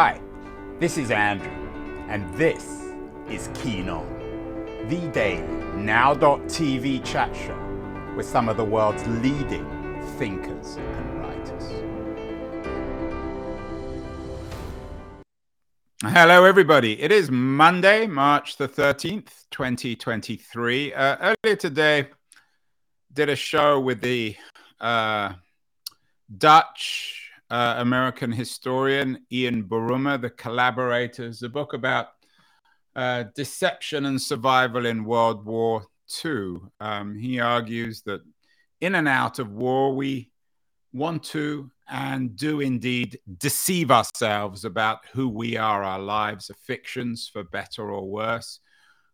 Hi, this is Andrew, and this is Keen On, the daily now.tv chat show with some of the world's leading thinkers and writers. Hello, everybody. It is Monday, March the 13th, 2023. Uh, earlier today, did a show with the uh, Dutch uh, American historian Ian Buruma, The Collaborators, a book about uh, deception and survival in World War II. Um, he argues that in and out of war, we want to and do indeed deceive ourselves about who we are. Our lives are fictions, for better or worse,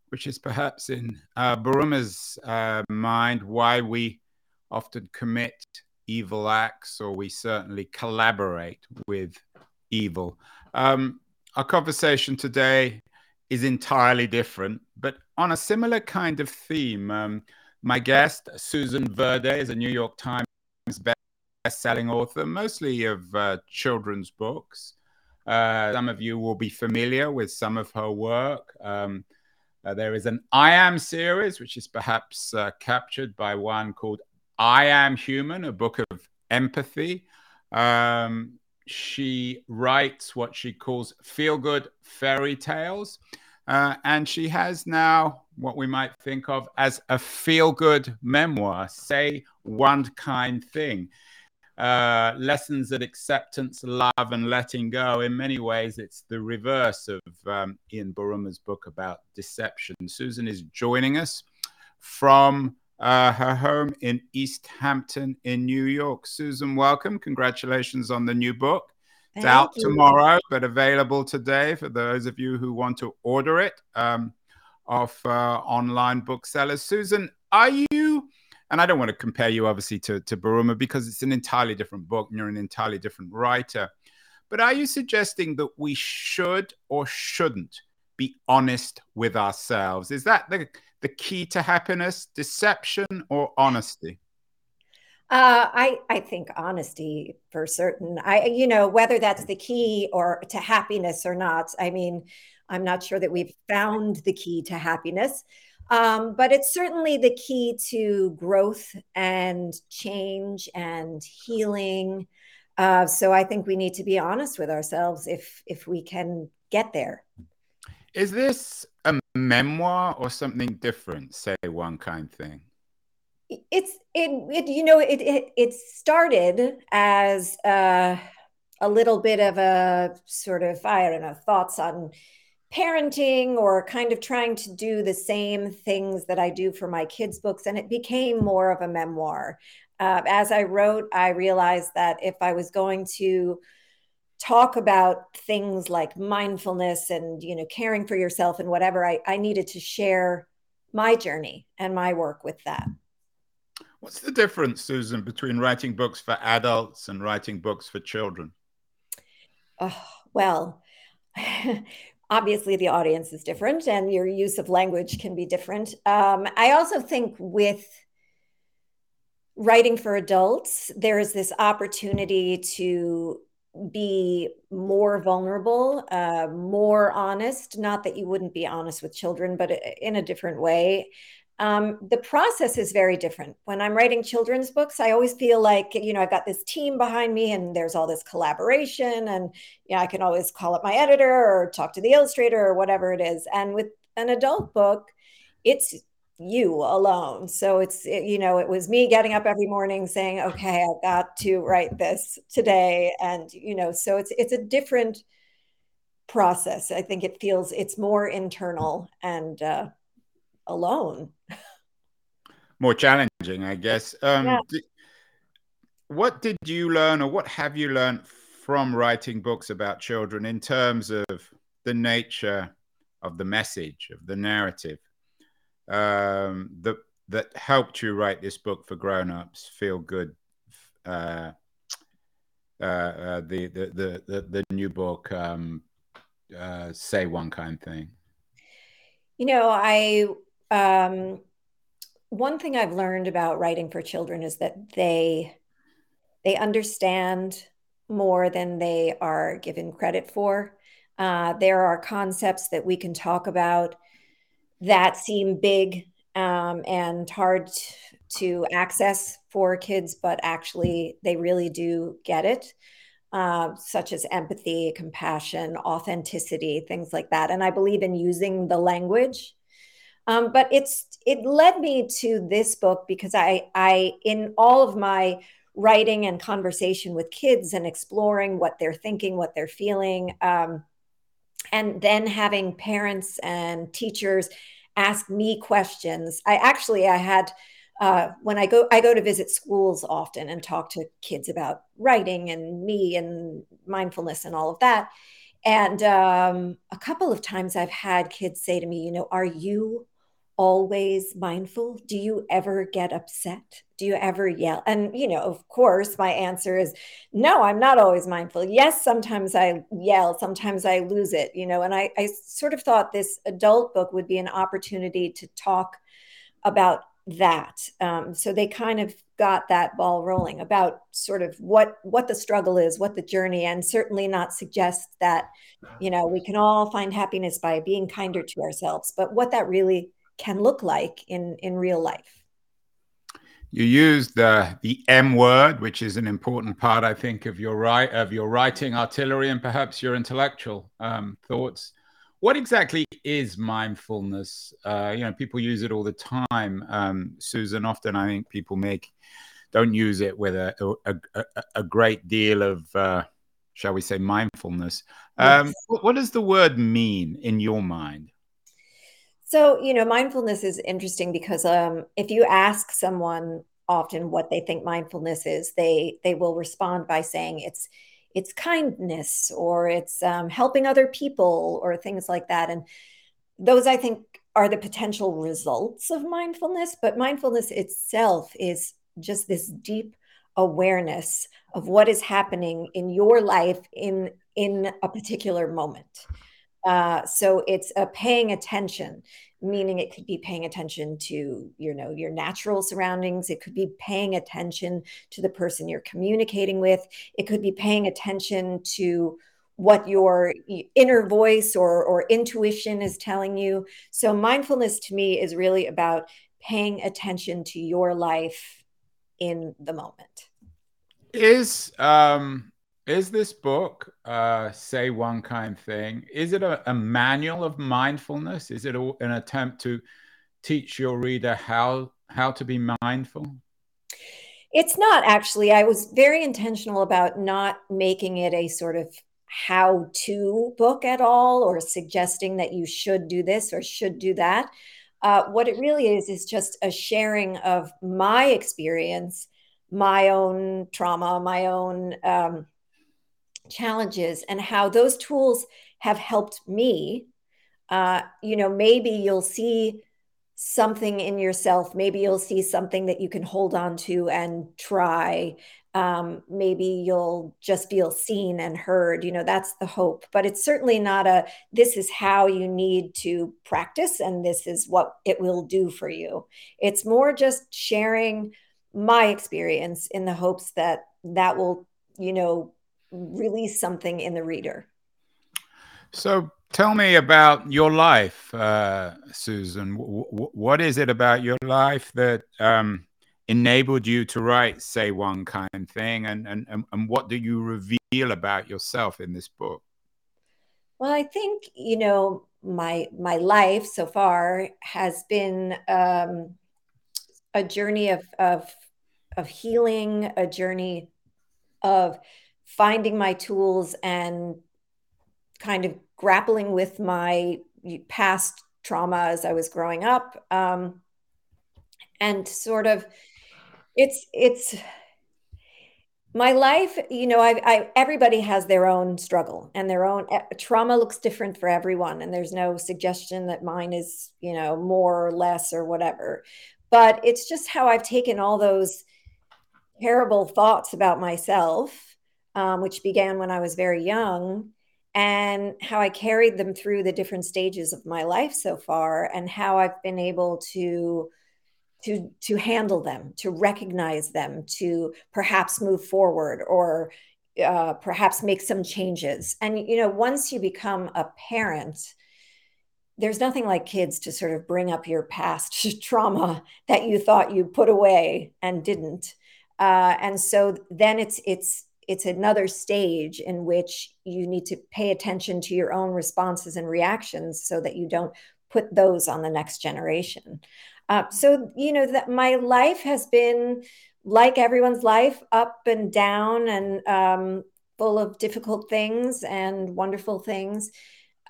which is perhaps in uh, Buruma's uh, mind why we often commit evil acts, or we certainly collaborate with evil. Um, our conversation today is entirely different, but on a similar kind of theme. Um, my guest, Susan Verde, is a New York Times best-selling author, mostly of uh, children's books. Uh, some of you will be familiar with some of her work. Um, uh, there is an I Am series, which is perhaps uh, captured by one called I Am Human, a book of empathy. Um, she writes what she calls feel good fairy tales. Uh, and she has now what we might think of as a feel good memoir, Say One Kind Thing. Uh, lessons at acceptance, love, and letting go. In many ways, it's the reverse of um, Ian Buruma's book about deception. Susan is joining us from uh, her home in East Hampton in New York. Susan, welcome. Congratulations on the new book. It's Thank out you. tomorrow, but available today for those of you who want to order it um, off uh, online booksellers. Susan, are you, and I don't want to compare you obviously to, to Buruma because it's an entirely different book and you're an entirely different writer, but are you suggesting that we should or shouldn't be honest with ourselves? Is that the, the key to happiness, deception or honesty? Uh, I I think honesty for certain. I you know whether that's the key or to happiness or not. I mean, I'm not sure that we've found the key to happiness, um, but it's certainly the key to growth and change and healing. Uh, so I think we need to be honest with ourselves if if we can get there. Is this a memoir or something different? Say one kind thing. It's it, it you know it it, it started as uh, a little bit of a sort of I don't know thoughts on parenting or kind of trying to do the same things that I do for my kids' books, and it became more of a memoir. Uh, as I wrote, I realized that if I was going to talk about things like mindfulness and you know caring for yourself and whatever I, I needed to share my journey and my work with that. What's the difference susan between writing books for adults and writing books for children? Oh, well obviously the audience is different and your use of language can be different. Um, i also think with writing for adults there is this opportunity to be more vulnerable, uh, more honest. Not that you wouldn't be honest with children, but in a different way. Um, the process is very different. When I'm writing children's books, I always feel like, you know, I've got this team behind me and there's all this collaboration, and you know, I can always call up my editor or talk to the illustrator or whatever it is. And with an adult book, it's you alone. So it's, it, you know, it was me getting up every morning saying, okay, I've got to write this today. And, you know, so it's, it's a different process. I think it feels, it's more internal and uh, alone. More challenging, I guess. Um, yeah. what did you learn or what have you learned from writing books about children in terms of the nature of the message, of the narrative? Um, that that helped you write this book for grown-ups feel good uh, uh, uh, the, the, the the the new book um, uh, say one kind thing you know i um, one thing i've learned about writing for children is that they they understand more than they are given credit for. Uh, there are concepts that we can talk about that seem big um, and hard to access for kids, but actually they really do get it, uh, such as empathy, compassion, authenticity, things like that. And I believe in using the language. Um, but it's it led me to this book because I I in all of my writing and conversation with kids and exploring what they're thinking, what they're feeling, um, and then having parents and teachers ask me questions. I actually I had uh, when I go I go to visit schools often and talk to kids about writing and me and mindfulness and all of that. And um, a couple of times I've had kids say to me, you know, are you always mindful? Do you ever get upset? Do you ever yell? And, you know, of course, my answer is no, I'm not always mindful. Yes, sometimes I yell, sometimes I lose it, you know, and I, I sort of thought this adult book would be an opportunity to talk about that. Um, so they kind of got that ball rolling about sort of what what the struggle is, what the journey, and certainly not suggest that you know we can all find happiness by being kinder to ourselves, but what that really can look like in in real life. You used the the M word, which is an important part, I think, of your right of your writing artillery and perhaps your intellectual um, thoughts. What exactly is mindfulness? Uh, you know, people use it all the time. Um, Susan, often I think people make don't use it with a a, a, a great deal of, uh, shall we say, mindfulness. Um, yes. what, what does the word mean in your mind? So, you know, mindfulness is interesting because um, if you ask someone often what they think mindfulness is, they they will respond by saying it's it's kindness or it's um, helping other people or things like that. And those, I think, are the potential results of mindfulness. But mindfulness itself is just this deep awareness of what is happening in your life in in a particular moment. Uh, so it's a paying attention, meaning it could be paying attention to you know your natural surroundings. It could be paying attention to the person you're communicating with. It could be paying attention to what your inner voice or, or intuition is telling you. So mindfulness to me is really about paying attention to your life in the moment. Is um is this book, uh, Say One Kind Thing, is it a, a manual of mindfulness? Is it a, an attempt to teach your reader how how to be mindful? It's not actually. I was very intentional about not making it a sort of how to book at all or suggesting that you should do this or should do that. Uh, what it really is is just a sharing of my experience, my own trauma, my own um, challenges and how those tools have helped me uh, you know maybe you'll see something in yourself. Maybe you'll see something that you can hold on to and try. Um, maybe you'll just feel seen and heard you know that's the hope. But it's certainly not a this is how you need to practice and this is what it will do for you. It's more just sharing my experience in the hopes that that will you know release something in the reader. So tell me about your life, uh, Susan. W- what is it about your life that um, enabled you to write Say One Kind Thing? And, and, and what do you reveal about yourself in this book? Well, I think, you know, my my life so far has been um, a journey of, of of healing, a journey of finding my tools and kind of grappling with my past trauma as I was growing up. Um, and sort of, it's, it's, my life, you know, I, I, everybody has their own struggle and their own eh, trauma looks different for everyone. And there's no suggestion that mine is, you know, more or less or whatever. But it's just how I've taken all those terrible thoughts about myself um, which began when I was very young, and how I carried them through the different stages of my life so far, and how I've been able to to to handle them, to recognize them, to perhaps move forward, or uh, perhaps make some changes. And, you know, once you become a parent, there's nothing like kids to sort of bring up your past trauma that you thought you put away and didn't. Uh, and so then it's it's it's another stage in which you need to pay attention to your own responses and reactions so that you don't put those on the next generation. Uh, so you know that my life has been like everyone's life, up and down, and um, full of difficult things and wonderful things.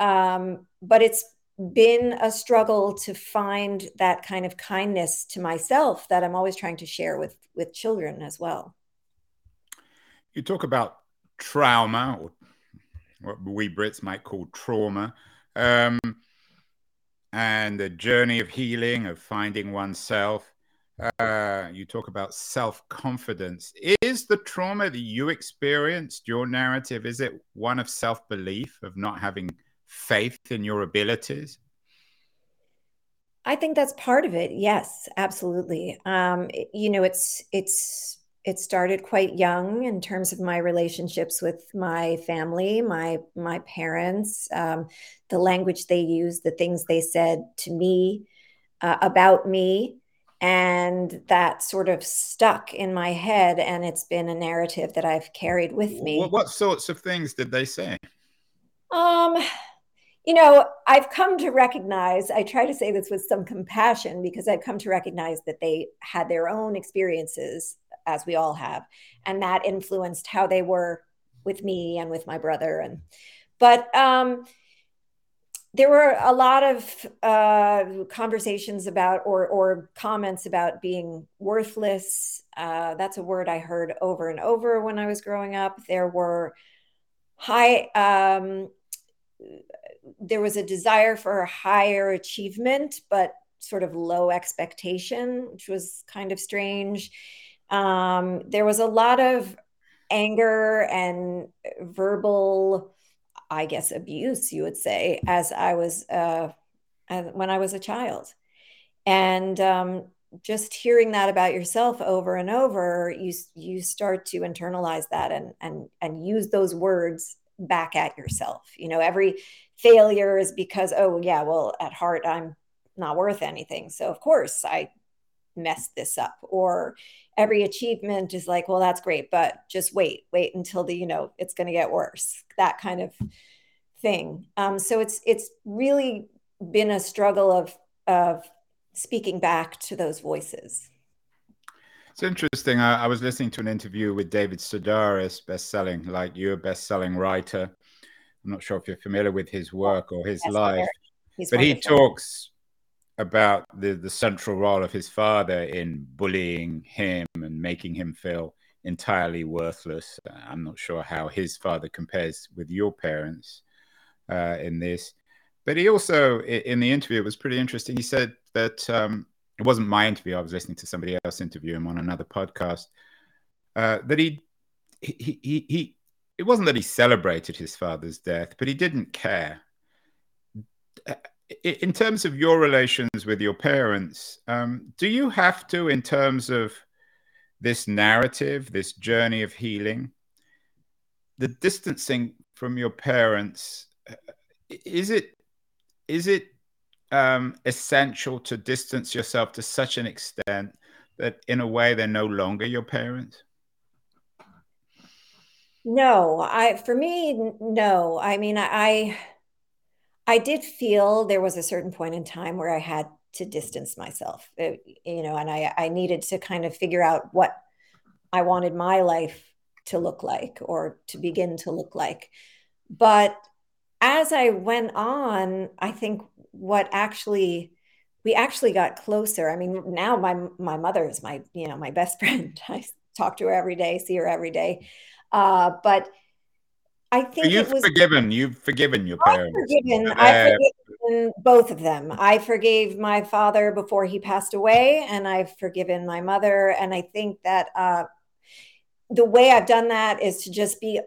Um, but it's been a struggle to find that kind of kindness to myself that I'm always trying to share with with children as well. You talk about trauma, or what we Brits might call trauma, um, and the journey of healing, of finding oneself. Uh, you talk about self confidence. Is the trauma that you experienced, your narrative, is it one of self belief, of not having faith in your abilities? I think that's part of it. Yes, absolutely. Um, you know, it's it's it started quite young in terms of my relationships with my family, my my parents, um, the language they used, the things they said to me uh, about me, and that sort of stuck in my head, and it's been a narrative that I've carried with me. What, what sorts of things did they say? Um, you know, I've come to recognize, I try to say this with some compassion because I've come to recognize that they had their own experiences, as we all have, and that influenced how they were with me and with my brother. And, but, um, there were a lot of uh, conversations about or, or comments about being worthless. Uh, that's a word I heard over and over when I was growing up. There were high um, there was a desire for higher achievement, but sort of low expectation, which was kind of strange. Um, there was a lot of anger and verbal, I guess, abuse, you would say, as I was uh, when I was a child. And um, just hearing that about yourself over and over, you you start to internalize that and and and use those words back at yourself. You know, every failure is because, oh, yeah, well, at heart, I'm not worth anything. So, of course, I messed this up. Or every achievement is like, well, that's great, but just wait, wait until the, you know, it's going to get worse. That kind of thing. Um, so it's it's really been a struggle of of speaking back to those voices. It's interesting. I, I was listening to an interview with David Sedaris, best-selling, like you, a best-selling writer. I'm not sure if you're familiar with his work or his yes, life, but wonderful. he talks about the, the central role of his father in bullying him and making him feel entirely worthless. I'm not sure how his father compares with your parents uh, in this. But he also, in the interview, it was pretty interesting. He said that um, it wasn't my interview. I was listening to somebody else interview him on another podcast. Uh, that he, he, he, he, it wasn't that he celebrated his father's death, but he didn't care. In terms of your relations with your parents, um, do you have to, in terms of this narrative, this journey of healing, the distancing from your parents, uh, is it, is it um, essential to distance yourself to such an extent that in a way they're no longer your parents? No, I for me no. I mean, I I did feel there was a certain point in time where I had to distance myself, it, uh, you know, and I I needed to kind of figure out what I wanted my life to look like or to begin to look like. But as I went on, I think what actually we actually got closer. I mean, now my my mother is my you know my best friend. I talk to her every day, see her every day. Uh, but I think you've was, forgiven. You've forgiven your parents. I've forgiven. Uh, I've forgiven both of them. I forgave my father before he passed away, and I've forgiven my mother. And I think that uh, the way I've done that is to just be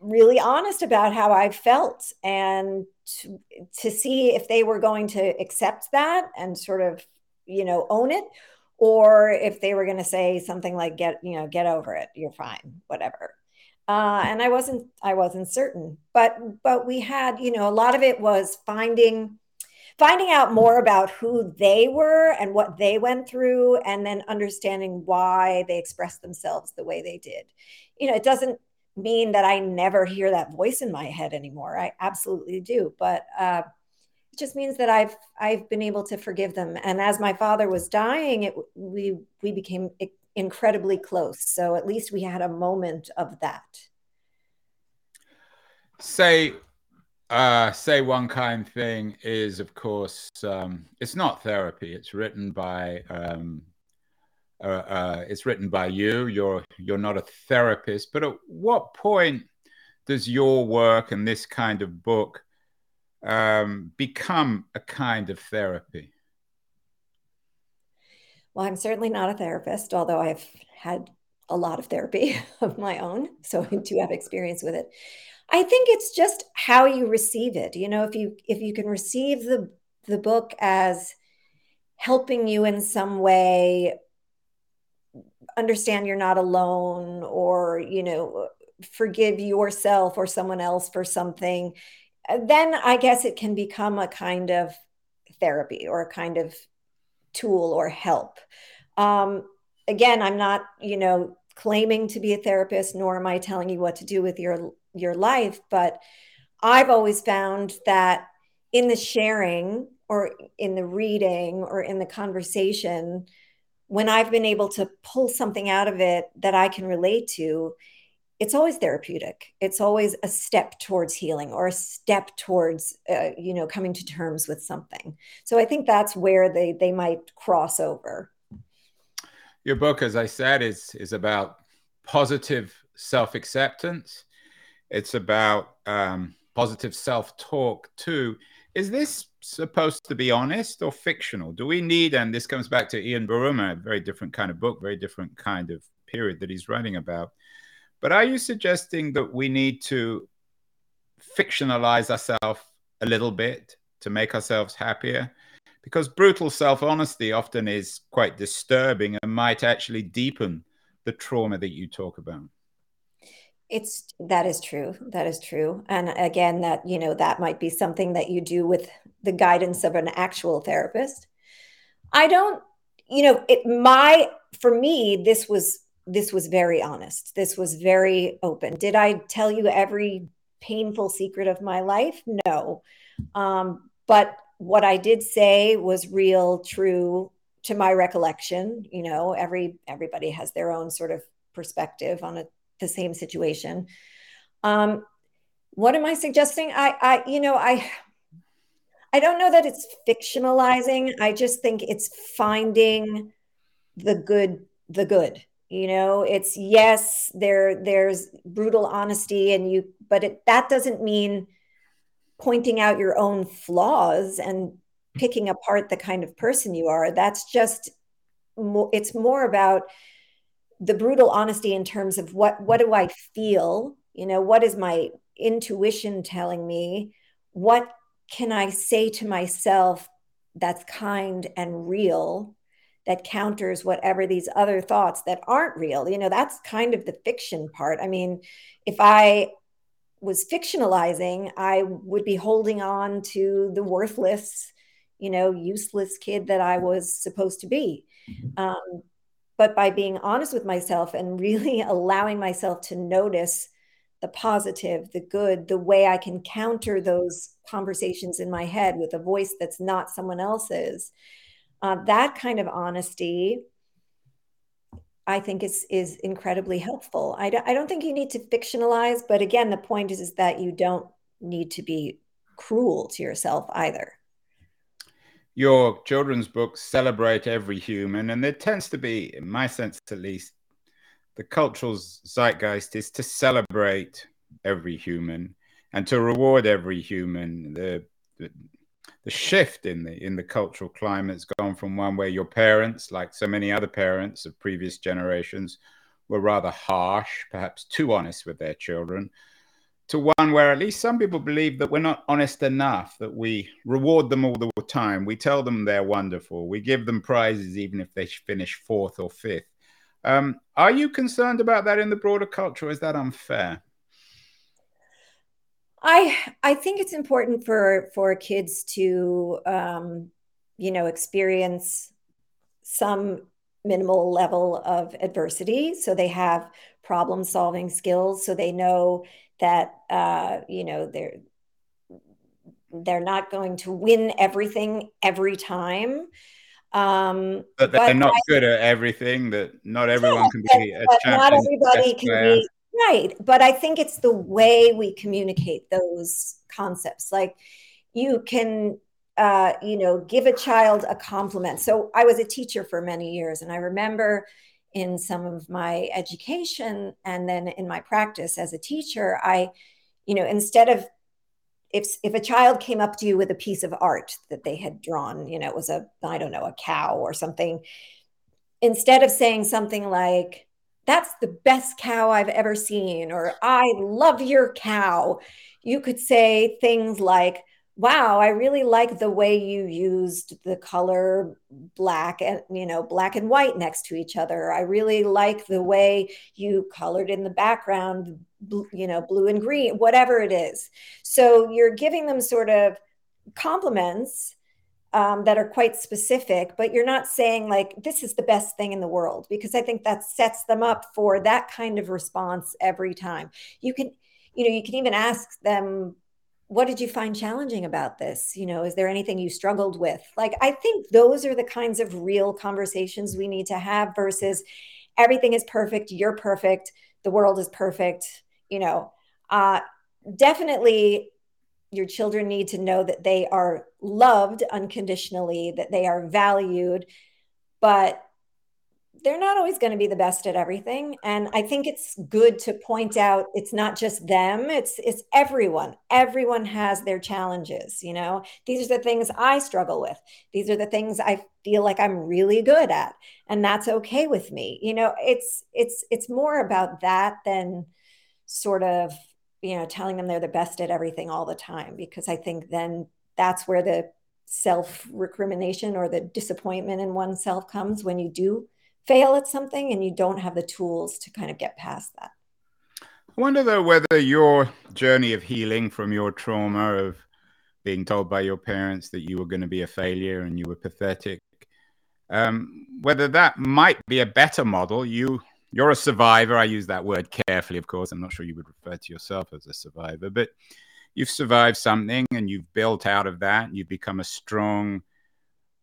really honest about how I felt and to, to see if they were going to accept that and sort of, you know, own it or if they were going to say something like get, you know, get over it, you're fine, whatever. Uh, and I wasn't I wasn't certain. But but we had you know a lot of it was finding finding out more about who they were and what they went through, and then understanding why they expressed themselves the way they did. You know, it doesn't mean that I never hear that voice in my head anymore. I absolutely do, but uh, it just means that I've I've been able to forgive them. And as my father was dying, it we we became incredibly close. So at least we had a moment of that. Say, uh, say one kind thing is, of course, um, it's not therapy. It's written by, um, uh, uh, it's written by you. You're you're not a therapist. But at what point does your work and this kind of book um, become a kind of therapy? Well, I'm certainly not a therapist, although I've had a lot of therapy of my own. So I do have experience with it. I think it's just how you receive it. You know, if you if you can receive the the book as helping you in some way understand you're not alone or, you know, forgive yourself or someone else for something, then I guess it can become a kind of therapy or a kind of tool or help. Um, again, I'm not, you know, claiming to be a therapist, nor am I telling you what to do with your your life, but I've always found that in the sharing or in the reading or in the conversation, when I've been able to pull something out of it that I can relate to, it's always therapeutic. It's always a step towards healing or a step towards, uh, you know, coming to terms with something. So I think that's where they they might cross over. Your book, as I said, is is about positive self acceptance. It's about um, positive self talk too. Is this supposed to be honest or fictional? Do we need, and this comes back to Ian Buruma, a very different kind of book, very different kind of period that he's writing about. But are you suggesting that we need to fictionalize ourselves a little bit to make ourselves happier? Because brutal self honesty often is quite disturbing and might actually deepen the trauma that you talk about. It's that is true. That is true. And again, that, you know, that might be something that you do with the guidance of an actual therapist. I don't, you know, it my for me, this was this was very honest. This was very open. Did I tell you every painful secret of my life? No. Um, but what I did say was real, true to my recollection. You know, every everybody has their own sort of perspective on a the same situation. Um, what am I suggesting? I, I, you know, I, I don't know that it's fictionalizing. I just think it's finding the good, the good. You know, it's yes, there, there's brutal honesty, and you, but it, that doesn't mean pointing out your own flaws and picking apart the kind of person you are. That's just, it's more about the brutal honesty in terms of what what do I feel? You know, what is my intuition telling me? What can I say to myself that's kind and real that counters whatever these other thoughts that aren't real? You know, that's kind of the fiction part. I mean, if I was fictionalizing, I would be holding on to the worthless, you know, useless kid that I was supposed to be. Mm-hmm. Um, but by being honest with myself and really allowing myself to notice the positive, the good, the way I can counter those conversations in my head with a voice that's not someone else's. Uh, that kind of honesty, I think, is is incredibly helpful. I don't, don't think you need to fictionalize, but again, the point is is that you don't need to be cruel to yourself either your children's books celebrate every human, and there tends to be, in my sense at least, the cultural zeitgeist is to celebrate every human and to reward every human. The, the, the shift in the in the cultural climate's gone from one where your parents, like so many other parents of previous generations, were rather harsh, perhaps too honest with their children, to one where at least some people believe that we're not honest enough, that we reward them all the time. We tell them they're wonderful. We give them prizes even if they finish fourth or fifth. Um, are you concerned about that in the broader culture? Is that unfair? I I think it's important for for kids to um, you know experience some minimal level of adversity, so they have problem solving skills, so they know that uh, you know they're they're not going to win everything every time. Um, but they're but not I, good at everything. That not everyone can be a champion. Not everybody can be Right. But I think it's the way we communicate those concepts. Like you can, uh, you know, give a child a compliment. So I was a teacher for many years, and I remember in some of my education and then in my practice as a teacher, I, you know, instead of if if a child came up to you with a piece of art that they had drawn, you know, it was a I don't know a cow or something, instead of saying something like, that's the best cow I've ever seen, or I love your cow. You could say things like, wow, I really like the way you used the color black and, you know, black and white next to each other. I really like the way you colored in the background, you know, blue and green, whatever it is. So you're giving them sort of compliments um, that are quite specific, but you're not saying like this is the best thing in the world because I think that sets them up for that kind of response every time. You can, you know, you can even ask them, what did you find challenging about this? You know, is there anything you struggled with? Like, I think those are the kinds of real conversations we need to have versus everything is perfect, you're perfect, the world is perfect. You know, uh, definitely your children need to know that they are loved unconditionally, that they are valued, but they're not always going to be the best at everything. And i think it's good to point out it's not just them it's it's everyone. Everyone has their challenges you know? These are the things i struggle with. These are the things i feel like i'm really good at and that's okay with me. You know it's it's it's more about that than sort of you know telling them they're the best at everything all the time because i think then that's where the self recrimination or the disappointment in oneself comes when you do fail at something and you don't have the tools to kind of get past that. I wonder though whether your journey of healing from your trauma of being told by your parents that you were going to be a failure and you were pathetic um, whether that might be a better model you you're a survivor. I use that word carefully, of course. I'm not sure you would refer to yourself as a survivor, but you've survived something and you've built out of that. And You've become a strong,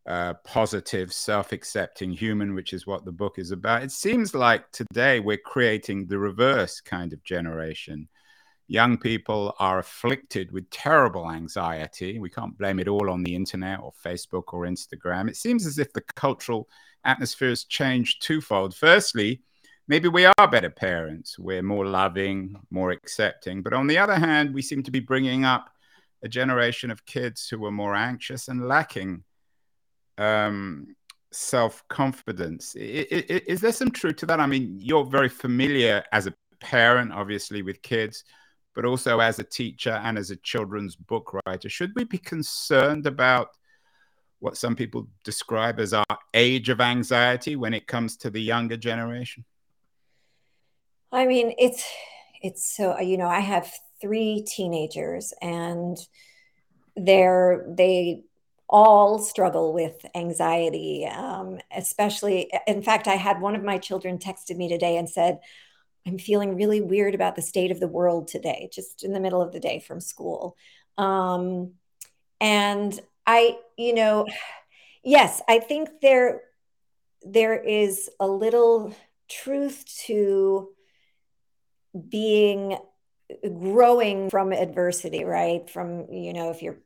uh, positive, self accepting human, which is what the book is about. It seems like today we're creating the reverse kind of generation. Young people are afflicted with terrible anxiety. We can't blame it all on the internet or Facebook or Instagram. It seems as if the cultural atmosphere has changed twofold. Firstly, maybe we are better parents. We're more loving, more accepting. But on the other hand, we seem to be bringing up a generation of kids who are more anxious and lacking um, self confidence. Is there some truth to that? I mean, you're very familiar as a parent, obviously, with kids, but also as a teacher and as a children's book writer. Should we be concerned about? What some people describe as our age of anxiety when it comes to the younger generation? I mean, it's it's so you know, I have three teenagers and they're they all struggle with anxiety um, especially in fact i had one of my children texted me today and said i'm feeling really weird about the state of the world today just in the middle of the day from school. Um, and i you know yes i think there there is a little truth to being growing from adversity right? From you know if your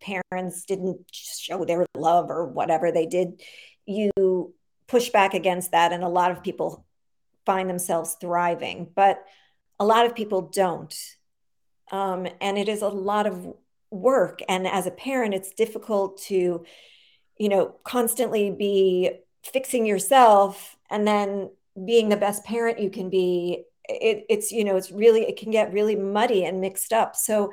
parents didn't show their love or whatever they did you push back against that and a lot of people find themselves thriving but a lot of people don't. Um, and it is a lot of work. And as a parent it's difficult to you know constantly be fixing yourself and then being the best parent you can be it, it's you know it's really it can get really muddy and mixed up so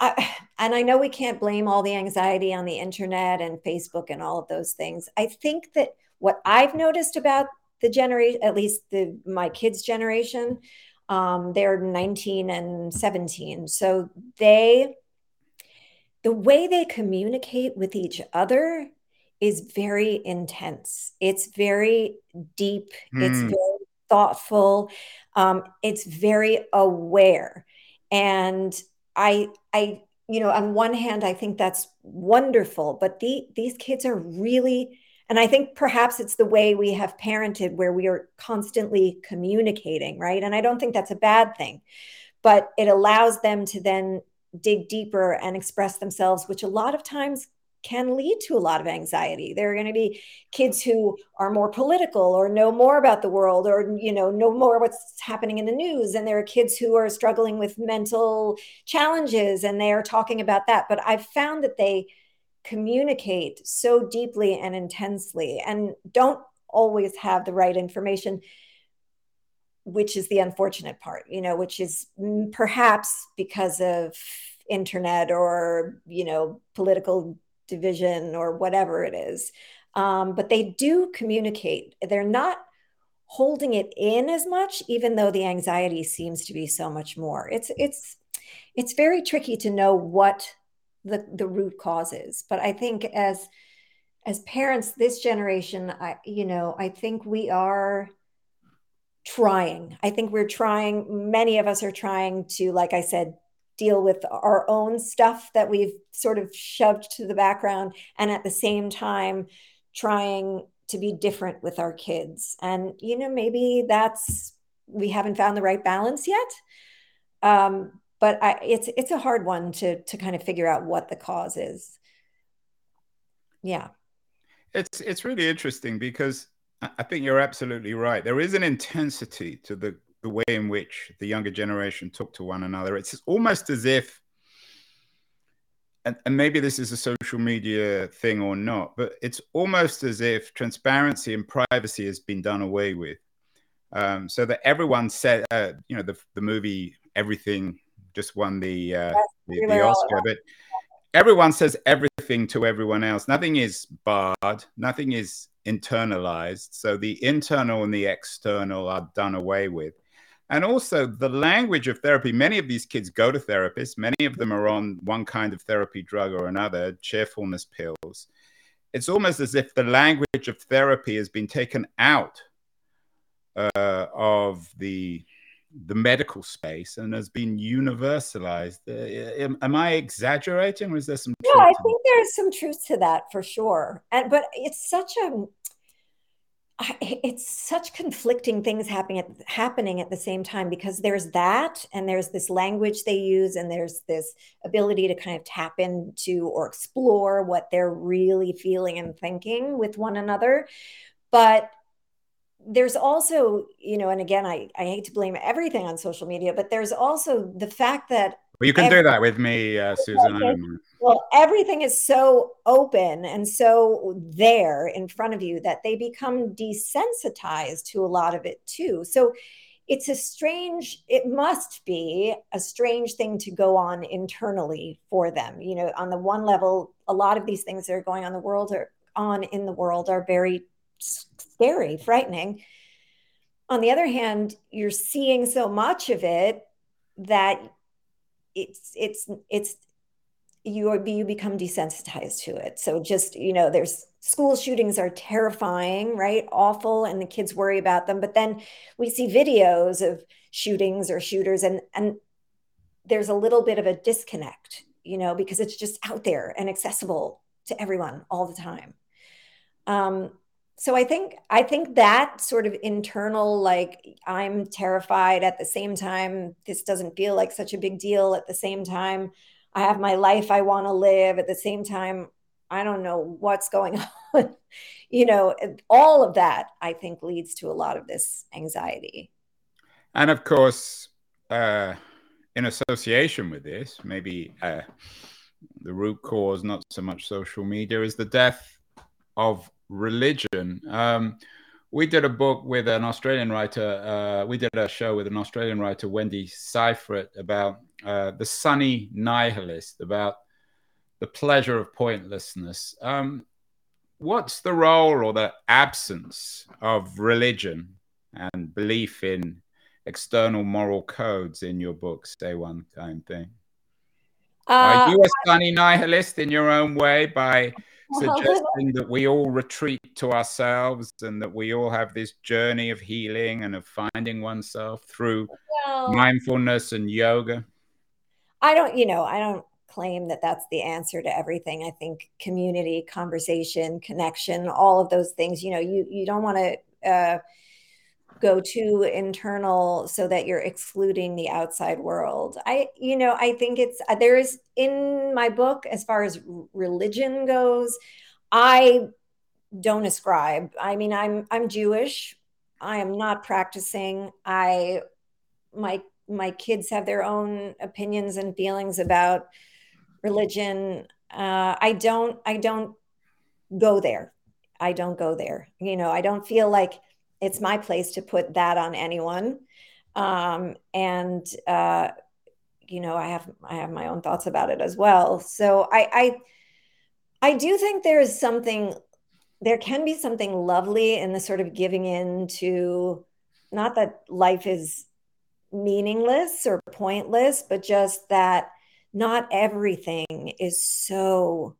I, and I know we can't blame all the anxiety on the internet and Facebook and all of those things. I think that what I've noticed about the generation, at least the my kids' generation. Um, they're 19 and 17. So they the way they communicate with each other is very intense. It's very deep. Mm. It's hmm. very thoughtful. Um, it's very aware. And I, I, you know, on one hand, I think that's wonderful, but the, these kids are really, and I think perhaps it's the way we have parented where we are constantly communicating, right? And I don't think that's a bad thing, but it allows them to then dig deeper and express themselves, which a lot of times can lead to a lot of anxiety. There are going to be kids who are more political or know more about the world or you know know more what's happening in the news and there are kids who are struggling with mental challenges and they are talking about that. But I've found that they communicate so deeply and intensely and don't always have the right information which is the unfortunate part, you know, which is perhaps because of internet or, you know, political division or whatever it is. Um, but they do communicate. They're not holding it in as much, even though the anxiety seems to be so much more. It's it's it's very tricky to know what the the root cause is. But I think as as parents, this generation, I you know, I think we are trying. I think we're trying, many of us are trying to, like I said, deal with our own stuff that we've sort of shoved to the background and at the same time trying to be different with our kids. And, you know, maybe that's, we haven't found the right balance yet. Um, but I, it's it's a hard one to to kind of figure out what the cause is. Yeah, it's it's really interesting because I think you're absolutely right. There is an intensity to the, the way in which the younger generation talk to one another. It's almost as if, and, and maybe this is a social media thing or not, but it's almost as if transparency and privacy has been done away with. Um, so that everyone said, uh, you know, the, the movie Everything just won the, uh, the, the Oscar, but everyone says everything to everyone else. Nothing is barred, nothing is internalized. So the internal and the external are done away with. And also the language of therapy. Many of these kids go to therapists. Many of them are on one kind of therapy drug or another, cheerfulness pills. It's almost as if the language of therapy has been taken out uh, of the the medical space and has been universalized. Uh, am, am, I exaggerating, or is there some? Yeah, I think there's some truth to that for sure. And but it's such a it's such conflicting things happening at, happening at the same time because there's that and there's this language they use and there's this ability to kind of tap into or explore what they're really feeling and thinking with one another. But there's also you know and again i i hate to blame everything on social media but there's also the fact that well, you can every, do that with me uh, susan well everything is so open and so there in front of you that they become desensitized to a lot of it too so it's a strange it must be a strange thing to go on internally for them you know on the one level a lot of these things that are going on the world are on in the world are very scary, frightening. On the other hand, you're seeing so much of it that it's it's it's you you become desensitized to it. So just you know, there's school shootings are terrifying, right? Awful, and the kids worry about them. But then we see videos of shootings or shooters, and and there's a little bit of a disconnect, you know, because it's just out there and accessible to everyone all the time. Um, so i think i think that sort of internal like i'm terrified at the same time this doesn't feel like such a big deal at the same time i have my life i want to live. At the same time i don't know what's going on. You know all of that i think leads to a lot of this anxiety. And of course uh, in association with this maybe uh, the root cause not so much social media is the death of religion. Um, we did a book with an Australian writer. Uh, we did a show with an Australian writer, Wendy Syfret, about uh, the sunny nihilist, about the pleasure of pointlessness. Um, what's the role or the absence of religion and belief in external moral codes in your book, Say One Kind Thing? Uh, Are you a sunny nihilist in your own way by suggesting that we all retreat to ourselves and that we all have this journey of healing and of finding oneself through well, mindfulness and yoga? I don't, you know, I don't claim that that's the answer to everything. I think community, conversation, connection, all of those things, you know, you you don't want to uh, go too internal so that you're excluding the outside world. I, you know, I think it's uh, there is in my book as far as religion goes, I don't ascribe. I mean, I'm I'm Jewish. I am not practicing. I my my kids have their own opinions and feelings about religion. Uh, I don't I don't go there. I don't go there. You know, I don't feel like it's my place to put that on anyone. Um, and uh, you know, I have I have my own thoughts about it as well. So I I, I do think there is something there can be something lovely in the sort of giving in to not that life is meaningless or pointless, but just that not everything is so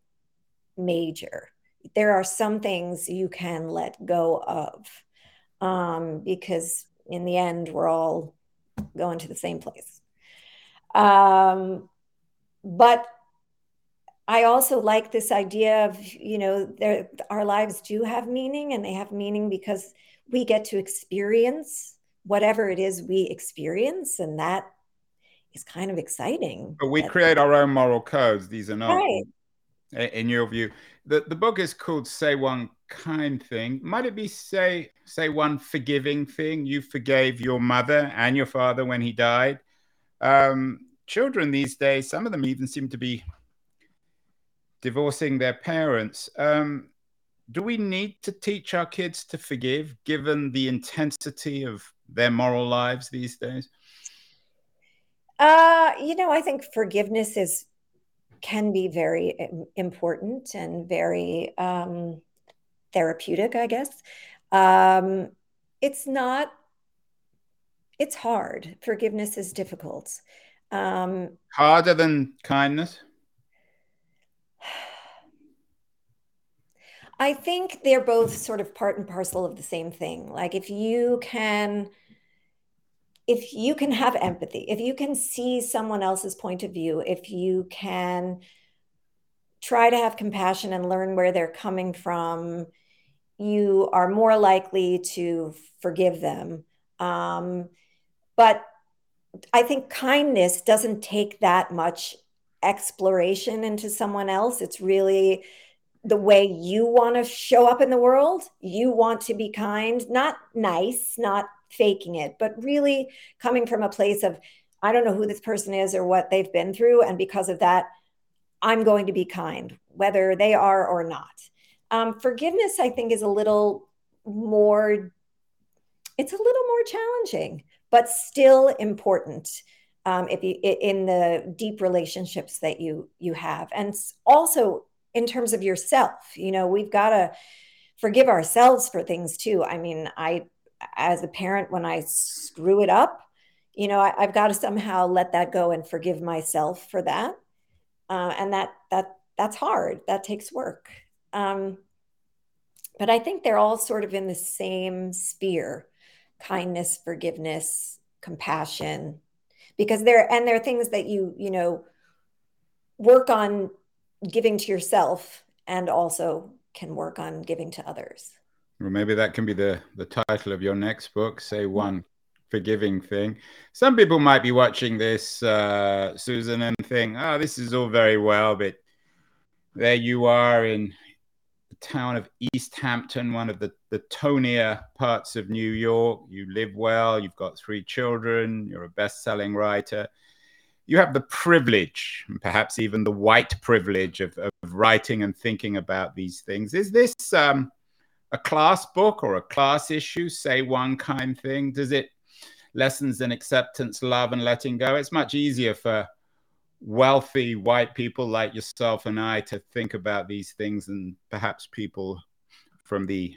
major. There are some things you can let go of um, because in the end, we're all going to the same place. Um, but I also like this idea of, you know, there, our lives do have meaning and they have meaning because we get to experience whatever it is we experience. And that is kind of exciting. But we create our own moral codes. These are not, right. in your view. The, the book is called Say One kind thing. Might it be say say one forgiving thing? You forgave your mother and your father when he died. Um, children these days some of them even seem to be divorcing their parents. Um, do we need to teach our kids to forgive given the intensity of their moral lives these days? Uh, you know i think forgiveness is can be very important and very um, therapeutic, I guess. Um, it's not, it's hard. Forgiveness is difficult. Um, Harder than kindness? I think they're both sort of part and parcel of the same thing. Like if you can if you can have empathy, if you can see someone else's point of view, if you can try to have compassion and learn where they're coming from, you are more likely to forgive them. Um, but I think kindness doesn't take that much exploration into someone else. It's really the way you want to show up in the world. You want to be kind, not nice, not faking it, but really coming from a place of, I don't know who this person is or what they've been through. And because of that, I'm going to be kind, whether they are or not. Um, forgiveness, I think, is a little more, it's a little more challenging, but still important. Um, if you in the deep relationships that you you have, and also in terms of yourself, you know, we've got to forgive ourselves for things too. I mean, I as a parent, when I screw it up, you know, I, have got to somehow let that go and forgive myself for that, uh, and that that that's hard. That takes work. Um, but I think they're all sort of in the same sphere kindness, forgiveness, compassion, because they're, and they're things that you, you know, work on giving to yourself and also can work on giving to others. Well, maybe that can be the, the title of your next book, say one forgiving thing. Some people might be watching this, uh, Susan, and think, oh, this is all very well, but there you are in the town of East Hampton, one of the, the tonier parts of New York. You live well, you've got three children, you're a best selling writer. You have the privilege, and perhaps even the white privilege, of, of writing and thinking about these things. Is this um, a class book or a class issue? Say one kind thing. Does it lessons in acceptance, love, and letting go? It's much easier for wealthy white people like yourself and I to think about these things and perhaps people from the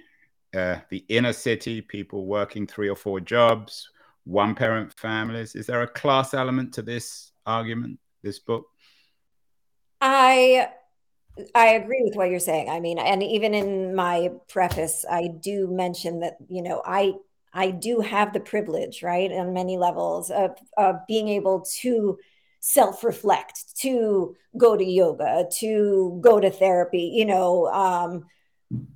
uh, the inner city, people working three or four jobs, one parent families. Is there a class element to this argument, this book? I I agree with what you're saying. I mean, and even in my preface, I do mention that, you know, I I do have the privilege, right, on many levels of, of being able to self-reflect, to go to yoga, to go to therapy. You know, um,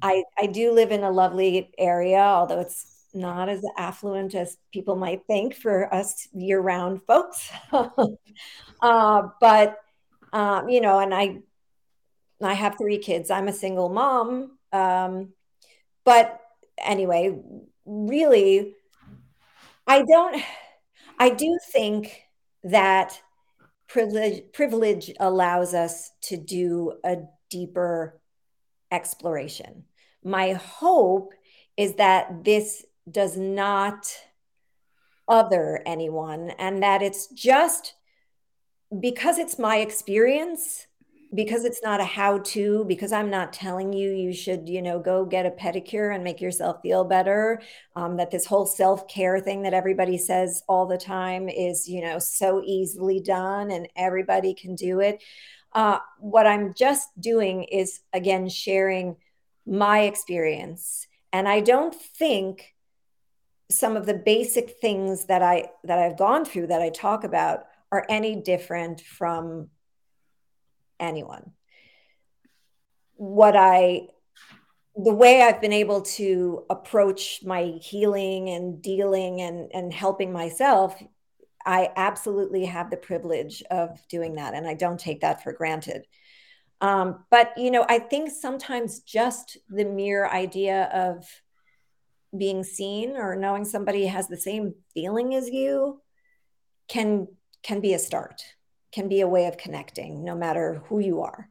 I I do live in a lovely area, although it's not as affluent as people might think for us year-round folks. uh, but um, you know, and I I have three kids. I'm a single mom. Um, but anyway, really, I don't, I do think that privilege, privilege allows us to do a deeper exploration. My hope is that this does not other anyone and that it's just because it's my experience because it's not a how to because i'm not telling you you should you know go get a pedicure and make yourself feel better um, that this whole self-care thing that everybody says all the time is you know so easily done and everybody can do it. Uh, what i'm just doing is again sharing my experience and i don't think some of the basic things that i that i've gone through that i talk about are any different from anyone. What I, the way I've been able to approach my healing and dealing and, and helping myself, I absolutely have the privilege of doing that. And I don't take that for granted. Um, but, you know, I think sometimes just the mere idea of being seen or knowing somebody has the same feeling as you can can be a start can be a way of connecting no matter who you are.